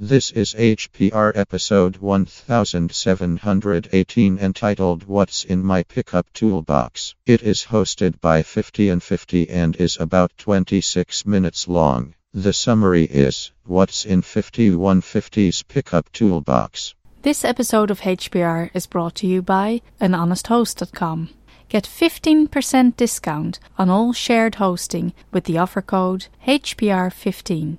This is HPR episode 1718 entitled What's in My Pickup Toolbox. It is hosted by 50 and 50 and is about 26 minutes long. The summary is What's in 5150's Pickup Toolbox. This episode of HPR is brought to you by anhonesthost.com. Get 15% discount on all shared hosting with the offer code HPR15.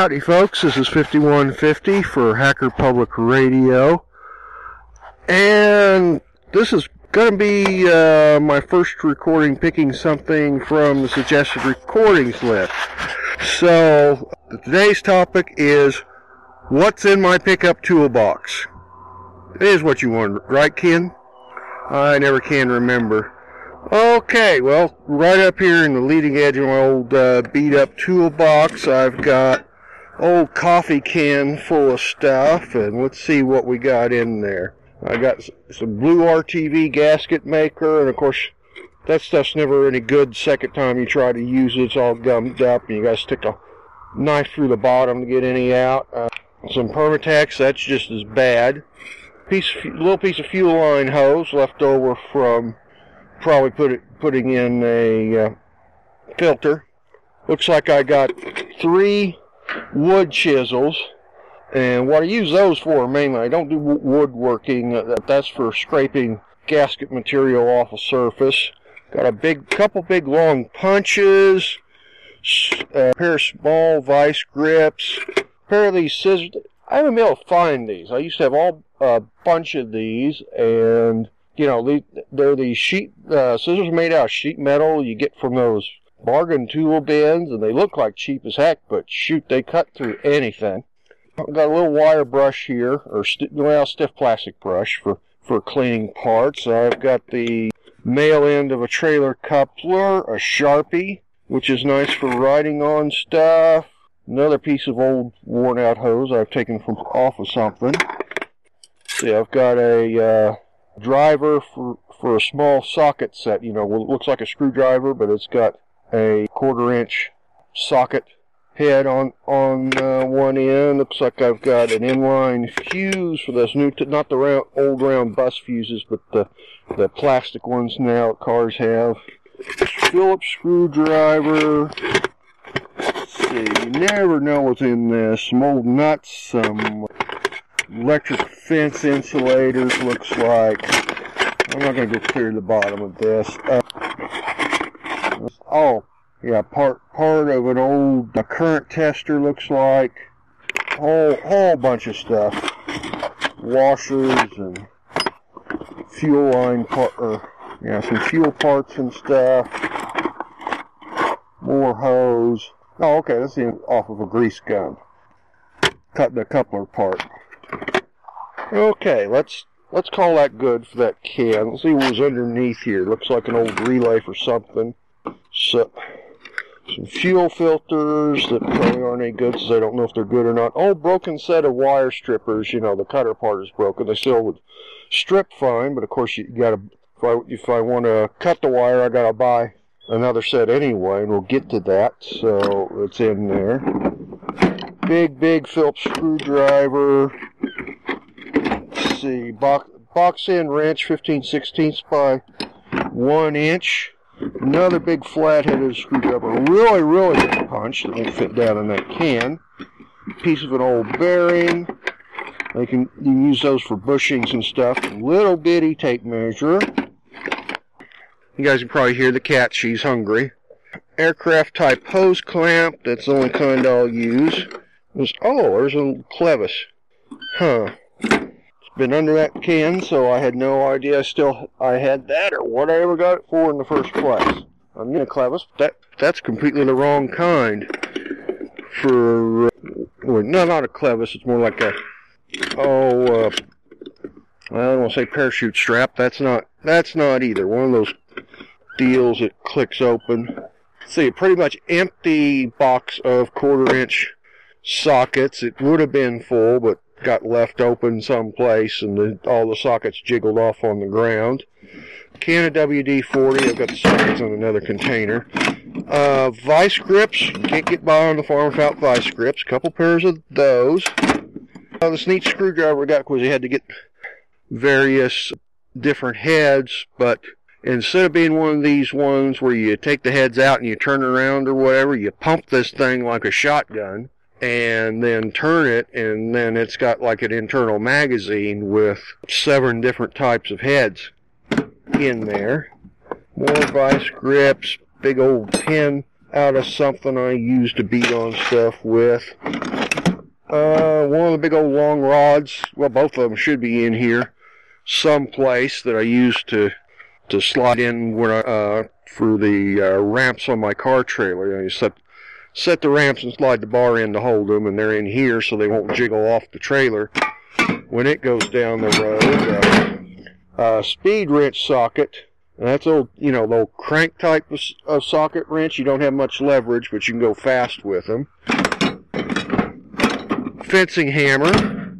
Howdy, folks. This is 5150 for Hacker Public Radio. And this is going to be uh, my first recording picking something from the suggested recordings list. So, today's topic is what's in my pickup toolbox. It is what you want, right, Ken? I never can remember. Okay, well, right up here in the leading edge of my old uh, beat up toolbox, I've got old coffee can full of stuff, and let's see what we got in there. I got some blue RTV gasket maker, and of course, that stuff's never any good second time you try to use it. It's all gummed up, and you gotta stick a knife through the bottom to get any out. Uh, some Permatex, that's just as bad. Piece, little piece of fuel line hose left over from probably put it, putting in a uh, filter. Looks like I got three wood chisels. And what I use those for mainly, I don't do woodworking. Uh, that's for scraping gasket material off a surface. Got a big, couple big long punches, a pair of small vice grips, pair of these scissors. I haven't been able to find these. I used to have all a bunch of these, and you know, they're these sheet uh, scissors made out of sheet metal you get from those bargain tool bins, and they look like cheap as heck, but shoot, they cut through anything. I've got a little wire brush here, or st- well, stiff plastic brush for, for cleaning parts. I've got the male end of a trailer coupler, a Sharpie, which is nice for writing on stuff. Another piece of old worn out hose I've taken from off of something. See, I've got a uh, driver for for a small socket set. You know, it looks like a screwdriver, but it's got a quarter inch socket head on on uh, one end. Looks like I've got an inline fuse for those new, not the round, old round bus fuses, but the the plastic ones now cars have. Phillips screwdriver. Let's see, you never know what's in this. Some old nuts, some electric fence insulators. Looks like. I'm not going to go clear the bottom of this. Uh, Oh, yeah, part part of an old a current tester looks like. Whole whole bunch of stuff. Washers and fuel line part or yeah, some fuel parts and stuff. More hose. Oh, okay, that's off of a grease gun. Cut the coupler part. Okay, let's let's call that good for that can. Let's see what was underneath here. Looks like an old relay for something. So, some fuel filters that probably aren't any good, so I don't know if they're good or not. Oh, broken set of wire strippers. You know, the cutter part is broken. They still would strip fine, but of course you gotta, if I, if I want to cut the wire, I gotta buy another set anyway, and we'll get to that. So, it's in there. Big, big Phillips screwdriver. Let's see, box, box end wrench, 15 16ths by 1 inch. Another big flat-headed screwdriver, really, really big punch that won't fit down in that can. Piece of an old bearing. They can you can use those for bushings and stuff. Little bitty tape measure. You guys can probably hear the cat. She's hungry. Aircraft type hose clamp. That's the only kind I'll use. was, oh, there's a clevis. Huh. Been under that can, so I had no idea still I had that or what I ever got it for in the first place. I'm in a clevis, but that, that's completely the wrong kind for, uh, well, no, not a clevis, it's more like a, oh, uh, I don't want to say parachute strap, that's not, that's not either. One of those deals that clicks open. See, a pretty much empty box of quarter inch sockets. It would have been full, but got left open someplace and the, all the sockets jiggled off on the ground. Can of WD-40. I've got the sockets in another container. Uh, vice grips. Can't get by on the farm without vice grips. Couple pairs of those. Uh, this neat screwdriver I got because he had to get various different heads, but instead of being one of these ones where you take the heads out and you turn around or whatever, you pump this thing like a shotgun and then turn it and then it's got like an internal magazine with seven different types of heads in there. More vice grips, big old pin out of something I used to beat on stuff with. Uh, one of the big old long rods, well both of them should be in here someplace that I used to to slide in when I, uh, for the uh, ramps on my car trailer. You set the ramps and slide the bar in to hold them, and they're in here so they won't jiggle off the trailer when it goes down the road. Uh, uh, speed wrench socket. That's old, you know, the old crank type of, of socket wrench. You don't have much leverage, but you can go fast with them. Fencing hammer.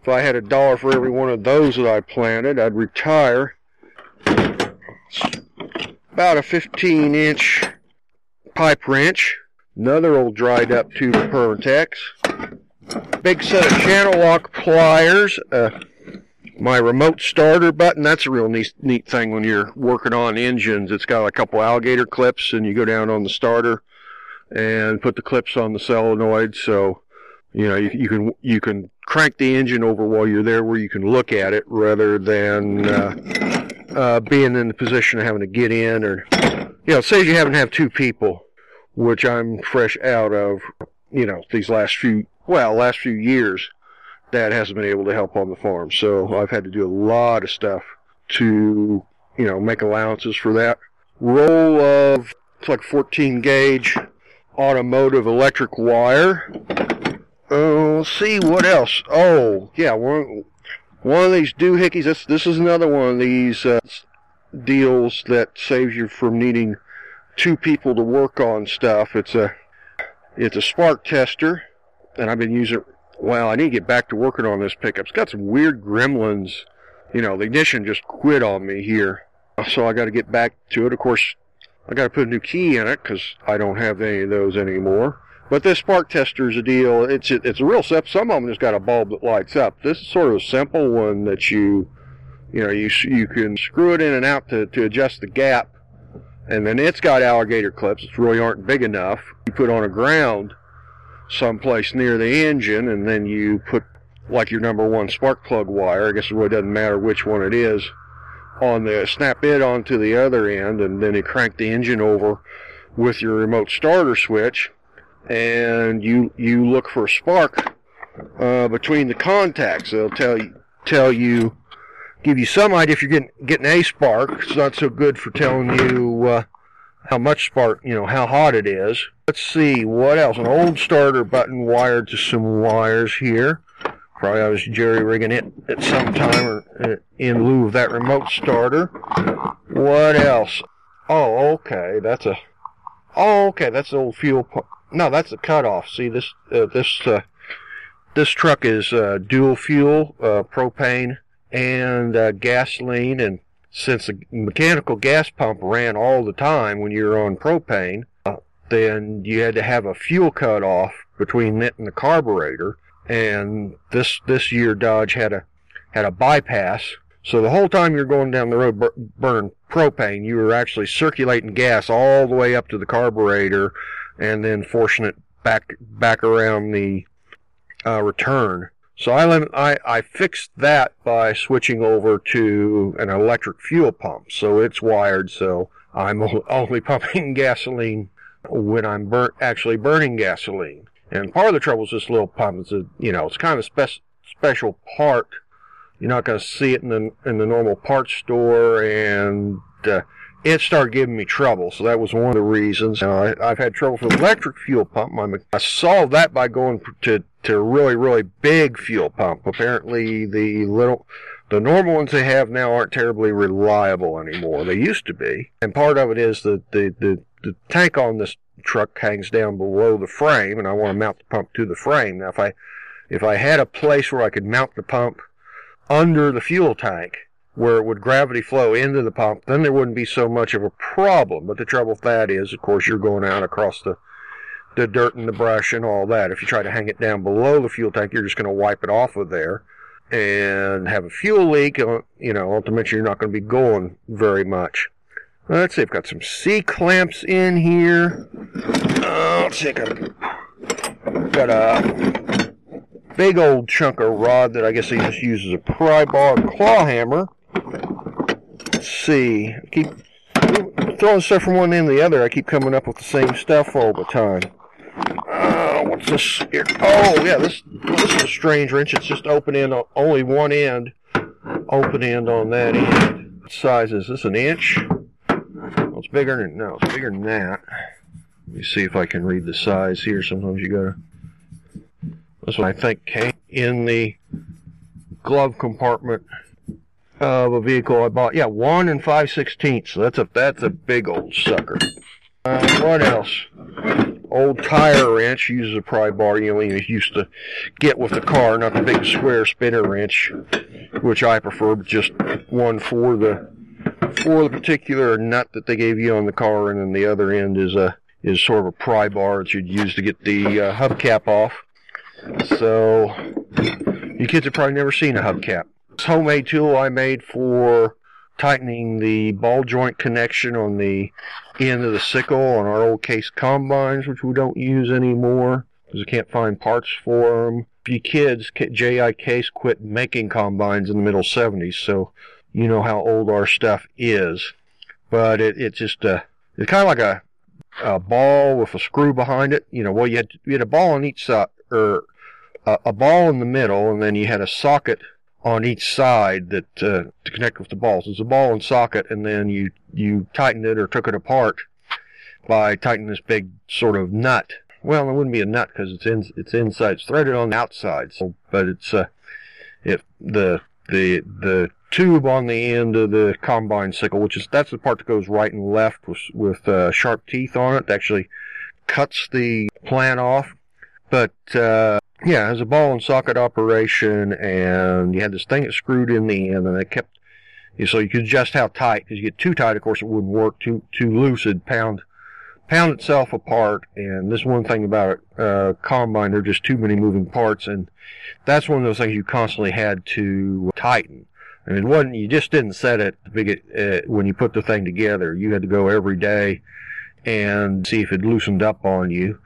If I had a dollar for every one of those that I planted, I'd retire. About a 15 inch pipe wrench. Another old dried up tube of Permatex. Big set of channel lock pliers. Uh, my remote starter button. That's a real neat, neat thing when you're working on engines. It's got a couple alligator clips and you go down on the starter and put the clips on the solenoid. So, you know, you, you can, you can crank the engine over while you're there where you can look at it rather than, uh, uh, being in the position of having to get in or, you know, say you haven't have two people which I'm fresh out of, you know, these last few, well, last few years, Dad hasn't been able to help on the farm. So I've had to do a lot of stuff to, you know, make allowances for that. Roll of, it's like 14 gauge automotive electric wire. Oh, let's see what else. Oh, yeah, one, one of these doohickeys. This, this is another one of these uh, deals that saves you from needing two people to work on stuff. It's a it's a spark tester, and I've been using. Well, I need to get back to working on this pickup. It's got some weird gremlins. You know, the ignition just quit on me here, so I got to get back to it. Of course, I got to put a new key in it because I don't have any of those anymore. But this spark tester is a deal. It's a, it's a real simple. Some of them just got a bulb that lights up. This is sort of a simple one that you, you know, you you can screw it in and out to to adjust the gap and then it's got alligator clips that really aren't big enough. You put on a ground someplace near the engine, and then you put like your number one spark plug wire. I guess it really doesn't matter which one it is. On the snap it onto the other end, and then you crank the engine over with your remote starter switch, and you you look for a spark uh, between the contacts. It'll tell you tell you give you some idea if you're getting getting a spark. It's not so good for telling you uh, how much spark, you know, how hot it is. Let's see what else. An old starter button wired to some wires here. Probably I was jerry rigging it at some time or uh, in lieu of that remote starter. What else? Oh, okay, that's a. Oh, okay, that's the old fuel. Pump. No, that's a cutoff. See this uh, this uh, this truck is uh, dual fuel, uh, propane and uh, gasoline. And since the mechanical gas pump ran all the time when you were on propane, uh, then you had to have a fuel cut off between it and the carburetor. And this this year Dodge had a had a bypass. So the whole time you're going down the road bur- burning propane, you were actually circulating gas all the way up to the carburetor, and then forcing it back back around the uh, return. So I, I, I fixed that by switching over to an electric fuel pump. So it's wired so I'm only pumping gasoline when I'm bur- actually burning gasoline. And part of the trouble is this little pump is a, you know, it's kind of a spec- special part. You're not going to see it in the, in the normal parts store and, uh, it started giving me trouble, so that was one of the reasons. Uh, I, have had trouble with electric fuel pump. My, I solved that by going to to a really really big fuel pump. Apparently, the little the normal ones they have now aren't terribly reliable anymore. They used to be, and part of it is that the the, the tank on this truck hangs down below the frame, and I want to mount the pump to the frame. Now, if I if I had a place where I could mount the pump under the fuel tank, where it would gravity flow into the pump, then there wouldn't be so much of a problem. But the trouble with that is, of course, you're going out across the the dirt and the brush and all that. If you try to hang it down below the fuel tank, you're just going to wipe it off of there and have a fuel leak. Uh, you know, ultimately, you're not going to be going very much. Let's see, I've got some C clamps in here. Uh, let's see, I got a, big old chunk of rod that I guess he just uses a pry bar claw hammer. Let's see. I keep throwing stuff from one end to the other. I keep coming up with the same stuff all the time. What's this here? Oh, yeah, this this is a strange wrench. It's just open end, only one end. Open end on that end. What size is this? An inch? Well, it's bigger than no, it's bigger than that. Let me see if I can read the size here. Sometimes you gotta. This one I think came in the glove compartment of a vehicle I bought. Yeah, one and five sixteenths. So that's a that's a big old sucker. Uh, what else? Old tire wrench uses a pry bar. You know, you used to get with the car, not the big square spinner wrench, which I prefer, but just one for the for the particular nut that they gave you on the car, and then the other end is a is sort of a pry bar that you'd use to get the uh, hubcap off. So, you kids have probably never seen a hubcap This homemade tool I made for tightening the ball joint connection on the end of the sickle on our old case combines, which we don't use anymore because we can't find parts for them. You kids, JI Case quit making combines in the middle 70s, so you know how old our stuff is. But it, uh, it's just a, it's kind of like a, a ball with a screw behind it. You know, well, you had, you had a ball on each side, or a, a ball in the middle, and then you had a socket on each side that uh, to connect with the balls. It's a ball and socket, and then you you tightened it or took it apart by tightening this big sort of nut. Well, it wouldn't be a nut because it's in it's inside. It's threaded on the outside, so but it's uh, it the the the tube on the end of the combine sickle, which is that's the part that goes right and left with with uh, sharp teeth on it. Actually cuts the plant off. But uh, yeah, it was a ball and socket operation, and you had this thing that screwed in the end, and it kept. So you could adjust how tight, because you get too tight, of course, it wouldn't work. Too too loose, it'd pound pound itself apart. And this one thing about it, uh, combine, there are just too many moving parts, and that's one of those things you constantly had to tighten. I mean, it wasn't you just didn't set it uh, when you put the thing together. You had to go every day and see if it loosened up on you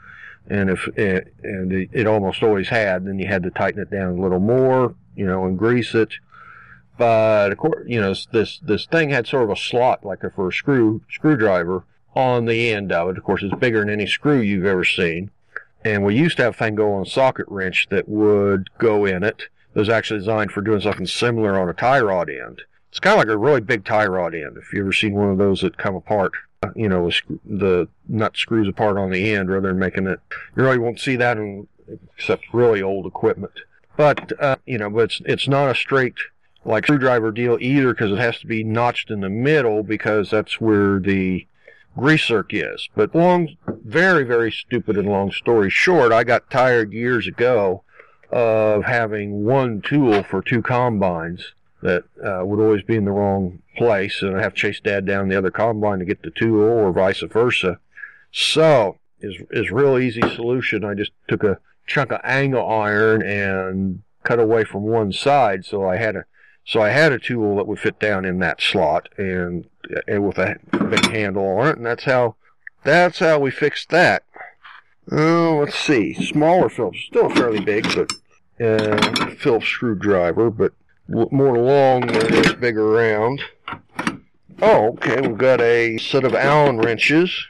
and if eh, it, and it almost always had, then you had to tighten it down a little more, you know, and grease it. But of course, you know, this this thing had sort of a slot like a for a screw screwdriver on the end of it. Of course, it's bigger than any screw you've ever seen. And we used to have a thing go on a socket wrench that would go in it. It was actually designed for doing something similar on a tie rod end. It's kind of like a really big tie rod end. If you ever seen one of those that come apart you know, the nut screws apart on the end rather than making it. You really won't see that in, except really old equipment. But, uh, you know, but it's, it's not a straight, like, screwdriver deal either because it has to be notched in the middle because that's where the grease zerk is. But long, very, very stupid and long story short, I got tired years ago of having one tool for two combines that uh, would always be in the wrong place, and I have to chase Dad down the other combine to get the tool, or vice versa. So, is is real easy solution. I just took a chunk of angle iron and cut away from one side, so I had a so I had a tool that would fit down in that slot, and, and with a big handle on it, and that's how that's how we fixed that. Oh, let's see, smaller Phillips, still fairly big, but uh, Phillips screwdriver, but more long than it is big around. Oh, okay, we've got a set of Allen wrenches.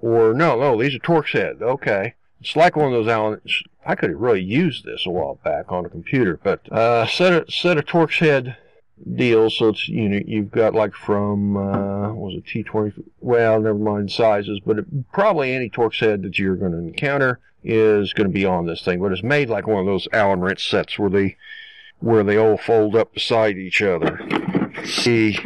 Or, no, no, these are Torx head. Okay. it's like one of those Allen. I could have really used this a while back on a computer, but uh, set a set of Torx head deals. So it's you know you've got like from uh, was it T twenty? Well, never mind sizes, but it, probably any Torx head that you're going to encounter is going to be on this thing. But it's made like one of those Allen wrench sets where they where they all fold up beside each other. See,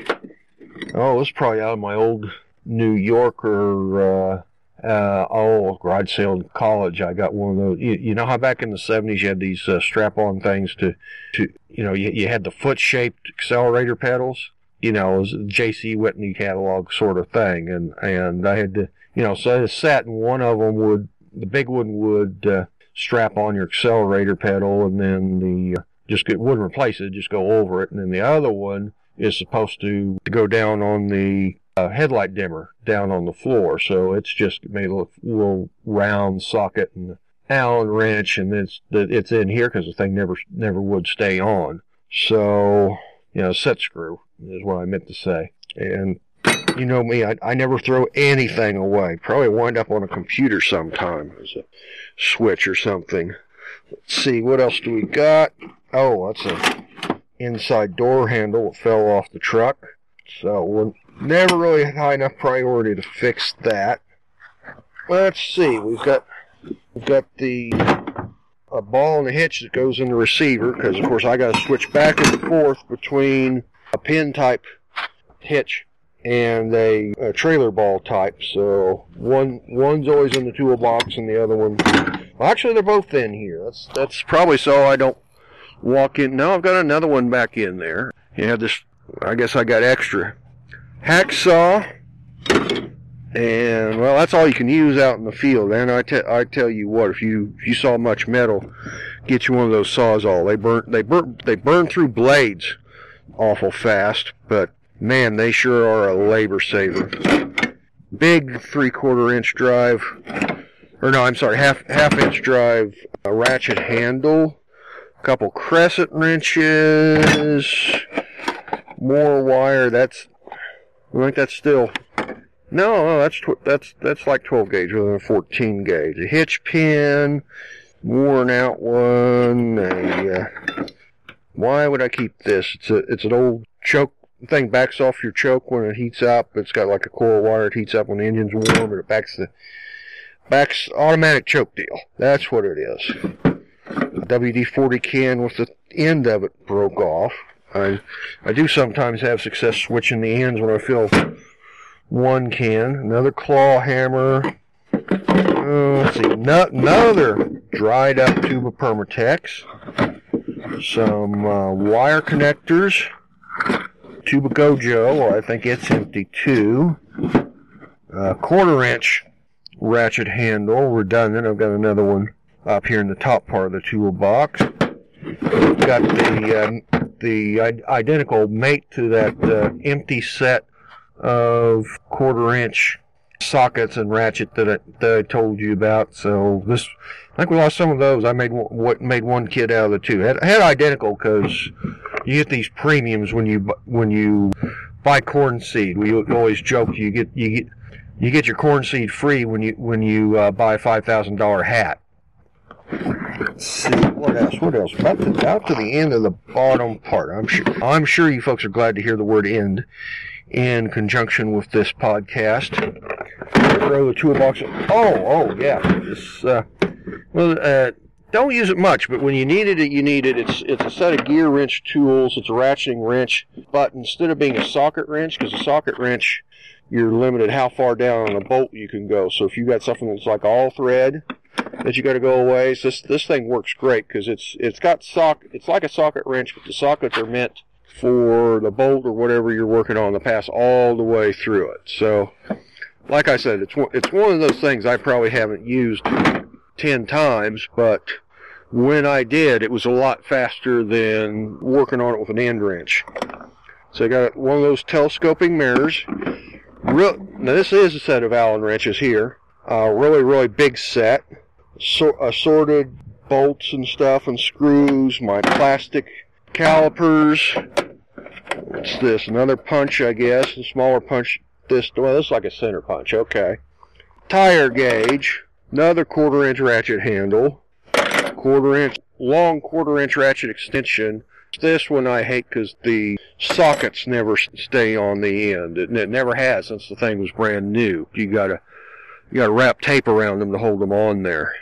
oh, it's probably out of my old New Yorker. Uh, uh, oh, garage sale in college. I got one of those. You, you know how back in the seventies you had these uh, strap-on things to, to, you know, you, you had the foot-shaped accelerator pedals. You know, it was J.C. Whitney catalog sort of thing, and and I had to, you know, so I sat and one of them would, the big one would uh, strap on your accelerator pedal, and then the uh, just it wouldn't replace it, just go over it, and then the other one is supposed to, go down on the a headlight dimmer down on the floor. So it's just made a little round socket and Allen wrench, and it's it's in here because the thing never never would stay on. So you know, set screw is what I meant to say. And you know me, I, I never throw anything away. Probably wind up on a computer sometime as a switch or something. Let's see, what else do we got? Oh, that's a inside door handle that fell off the truck. So we're never really high enough priority to fix that. Let's see, we've got we've got the a ball and a hitch that goes in the receiver because of course I got to switch back and forth between a pin type hitch and a, a, trailer ball type. So one one's always in the toolbox and the other one. Well, actually, they're both in here. That's that's probably so I don't walk in. Now I've got another one back in there. You have this. I guess I got extra hacksaw, and well, that's all you can use out in the field. And I, te- I tell you what, if you if you saw much metal, get you one of those sawzall. They burn they burn they burn through blades awful fast, but man, they sure are a labor saver. Big three quarter inch drive, or no, I'm sorry, half half inch drive, a ratchet handle, couple crescent wrenches, more wire. That's I think that's still no, no, that's that's that's like 12 gauge rather than 14 gauge. A hitch pin, worn out one. A, uh, why would I keep this? It's a it's an old choke thing. Backs off your choke when it heats up. It's got like a coil wire. It heats up when the engine's warm, but it backs the backs automatic choke deal. That's what it is. WD-40 can with the end of it broke off. I, I do sometimes have success switching the ends when I fill one can. Another claw hammer. Uh, let's see, no, another dried up tube of Permatex. Some uh, wire connectors. Tube of Gojo, well, I think it's empty too. Uh, quarter inch ratchet handle, redundant. I've got another one up here in the top part of the toolbox. Got the uh, the identical mate to that uh, empty set of quarter inch sockets and ratchet that I, that I told you about. So this, I think we lost some of those. I made what made one kit out of the two. Had, had identical because you get these premiums when you when you buy corn seed. We always joke you get you get you get your corn seed free when you when you uh, buy a five thousand dollar hat. Let's see what else. What else? About to, about to the end of the bottom part. I'm sure. I'm sure you folks are glad to hear the word "end" in conjunction with this podcast. Throw the toolbox. Oh, oh, yeah. This, uh, well, uh, don't use it much, but when you needed it, you need it. It's it's a set of gear wrench tools. It's a ratcheting wrench, but instead of being a socket wrench, because a socket wrench, you're limited how far down on a bolt you can go. So if you got something that's like all thread, that you got to go away. So this this thing works great because it's it's got sock. It's like a socket wrench, but the sockets are meant for the bolt or whatever you're working on to pass all the way through it. So, like I said, it's it's one of those things I probably haven't used ten times, but when I did, it was a lot faster than working on it with an end wrench. So I got one of those telescoping mirrors. Real, now this is a set of Allen wrenches here. Uh, really, really big set so, assorted bolts and stuff and screws, my plastic calipers. What's this? Another punch, I guess. A smaller punch. This well, this is like a center punch. Okay. Tire gauge. another quarter inch ratchet handle, quarter inch, long quarter inch ratchet extension. This one I hate because the sockets never stay on the end. It, it never has since the thing was brand new. You gotta, you gotta wrap tape around them to hold them on there.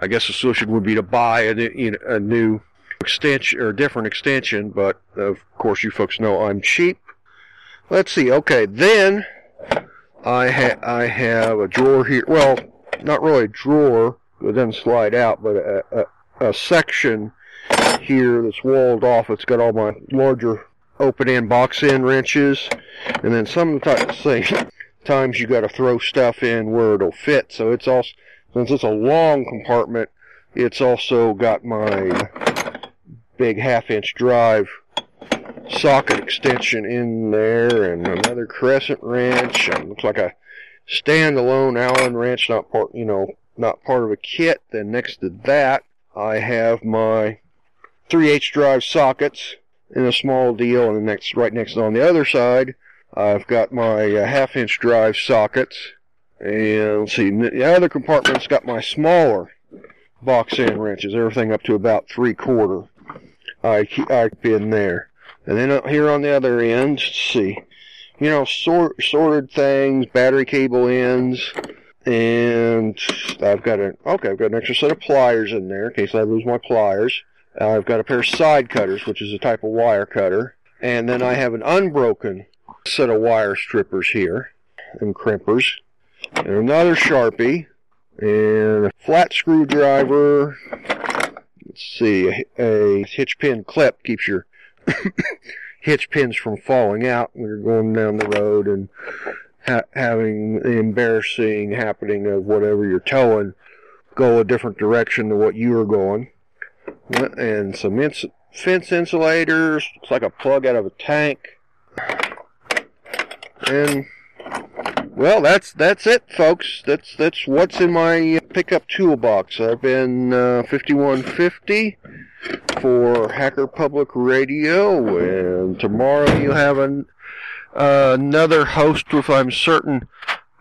I guess the solution would be to buy a, you know, a new extension or different extension, but of course you folks know I'm cheap. Let's see. Okay, then I ha- I have a drawer here. Well, not really a drawer. It doesn't slide out, but a, a, a section here that's walled off. It's got all my larger open end box end wrenches, and then some of the same times you got to throw stuff in where it'll fit. So it's also since it's a long compartment, it's also got my big half inch drive socket extension in there and another crescent wrench and looks like a standalone Allen wrench, not part, you know, not part of a kit. Then next to that, I have my 3/8 drive sockets in a small deal, and the next, right next on the other side, I've got my uh, half inch drive sockets. And let's see, the other compartment's got my smaller box end wrenches, everything up to about three quarter. I, I in there. And then up here on the other end, see, you know, sort, sorted things, battery cable ends, and I've got a, okay, I've got an extra set of pliers in there in case I lose my pliers. I've got a pair of side cutters, which is a type of wire cutter. And then I have an unbroken set of wire strippers here, and crimpers. And another Sharpie, and a flat screwdriver. Let's see, a, a hitch pin clip keeps your hitch pins from falling out when you're going down the road and ha- having the embarrassing happening of whatever you're towing go a different direction than what you were going. And some ins- fence insulators, looks like a plug out of a tank. And well, that's that's it, folks. That's that's what's in my pickup toolbox. I've been uh, 5150 for Hacker Public Radio, and tomorrow you have an, uh, another host with, I'm certain,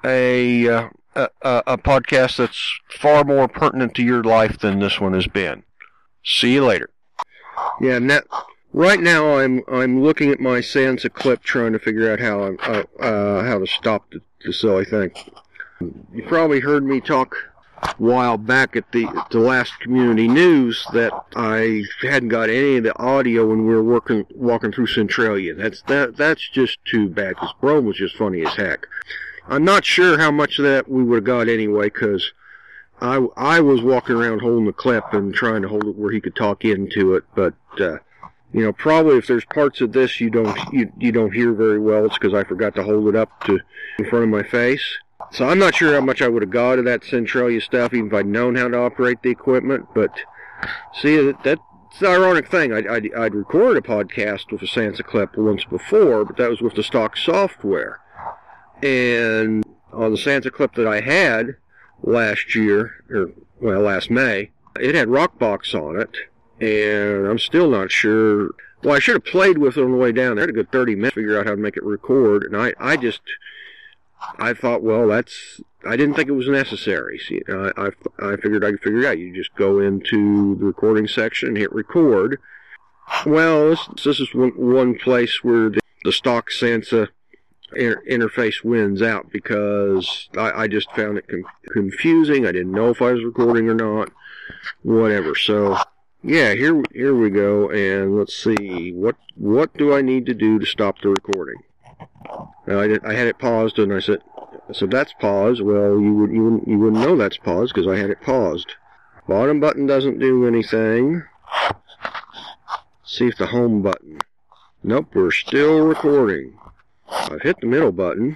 a, uh, a, a podcast that's far more pertinent to your life than this one has been. See you later. Yeah, now, right now I'm I'm looking at my Sansa clip, trying to figure out how I'm, uh, uh, how to stop the, the silly thing. You probably heard me talk a while back at the the last community news that I hadn't got any of the audio when we were working walking through Centralia. That's that that's just too bad because Brome was just funny as heck. I'm not sure how much of that we would have got anyway because I I was walking around holding the clip and trying to hold it where he could talk into it, but. Uh, you know, probably if there's parts of this you don't you, you don't hear very well, it's because I forgot to hold it up to in front of my face. So I'm not sure how much I would have got of that Centralia stuff, even if I'd known how to operate the equipment. But see, that, that's the ironic thing. I'd, I'd, I'd recorded a podcast with a Sansa clip once before, but that was with the stock software. And on the Sansa clip that I had last year, or well, last May, it had Rockbox on it, and I'm still not sure. Well, I should have played with it on the way down there. I had a good 30 minutes to figure out how to make it record, and I, I just I thought, well, that's. I didn't think it was necessary. See, I, I, I figured I could figure it out. You just go into the recording section and hit record. Well, this, this is one, one place where the, the stock Sansa inter- interface wins out because I, I just found it confusing. I didn't know if I was recording or not. Whatever. So, yeah, here here we go, and let's see what what do I need to do to stop the recording. I, did, I had it paused, and I said, so that's paused. Well, you would you wouldn't, you wouldn't know that's paused because I had it paused. Bottom button doesn't do anything. See if the home button. Nope, we're still recording. I've hit the middle button.